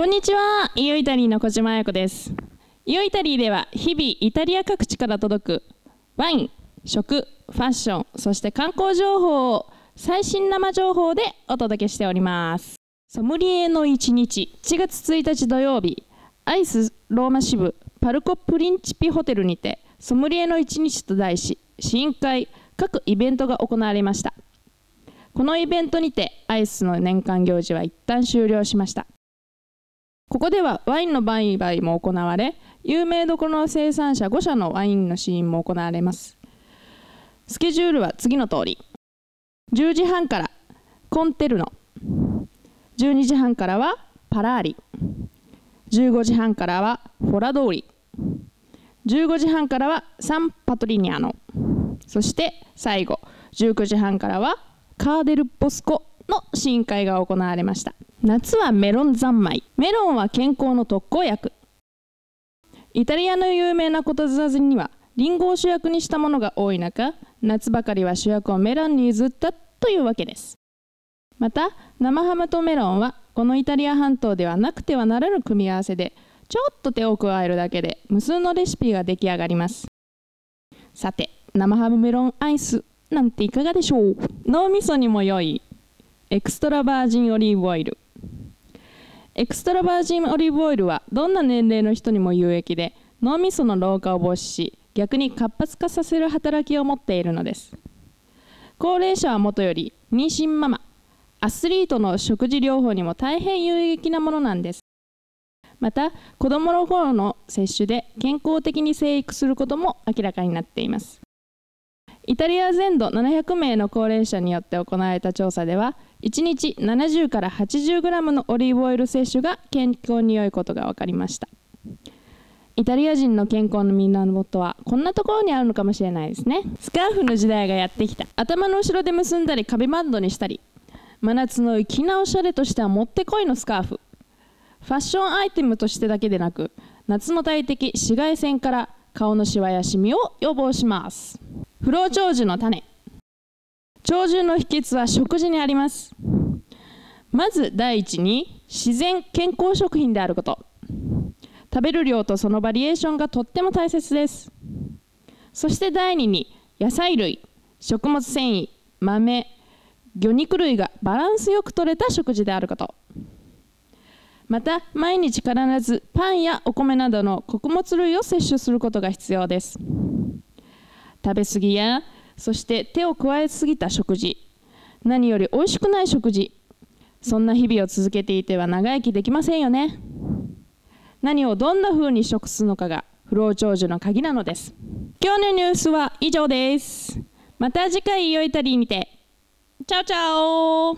こんにちは、イオイタリーの小島彩子です。イオイタリーでは日々イタリア各地から届くワイン、食、ファッション、そして観光情報を最新生情報でお届けしております。ソムリエの一日、1月1日土曜日、アイスローマ支部パルコプリンチピホテルにてソムリエの一日と題し、試飲会、各イベントが行われました。このイベントにてアイスの年間行事は一旦終了しました。ここではワインの売買も行われ、有名どころの生産者5社のワインの試飲も行われます。スケジュールは次の通り。10時半からコンテルノ。12時半からはパラーリ。15時半からはフォラドーリ。15時半からはサンパトリニャーノ。そして最後、19時半からはカーデルボスコの試飲会が行われました。夏はメロン三昧。メロンは健康の特効薬。イタリアの有名なことずにはリンゴを主役にしたものが多い中夏ばかりは主役をメロンに譲ったというわけです。また生ハムとメロンはこのイタリア半島ではなくてはならぬ組み合わせでちょっと手を加えるだけで無数のレシピが出来上がります。さて生ハムメロンアイスなんていかがでしょう？脳みそにも良いエクストラバージンオリーブオイル。エクストラバージンオリーブオイルはどんな年齢の人にも有益で脳みその老化を防止し逆に活発化させる働きを持っているのです。高齢者はもとより妊娠ママ。アスリートの食事療法にも大変有益なものなんです。また子どもの頃の摂取で健康的に生育することも明らかになっています。イタリア全土700名の高齢者によって行われた調査では1日70から 80g のオリーブオイル摂取が健康に良いことが分かりました。イタリア人の健康の源はこんなところにあるのかもしれないですね。スカーフの時代がやってきた。頭の後ろで結んだり壁バンドにしたり真夏の粋なおしゃれとしてはもってこいのスカーフ。ファッションアイテムとしてだけでなく夏の大敵紫外線から顔のシワやシミを予防します。不老長寿の種。長寿の秘訣は食事にあります。まず第一に自然健康食品であること。食べる量とそのバリエーションがとっても大切です。そして第二に野菜類。食物繊維。豆。魚肉類がバランスよく取れた食事であること。また毎日必ずパンやお米などの穀物類を摂取することが必要です。食べ過ぎやそして手を加えすぎた食事。何より美味しくない食事。そんな日々を続けていては長生きできませんよね。何をどんな風に食すのかが不老長寿の鍵なのです。今日のニュースは以上です。また次回良いたりにて。チャオチャオ。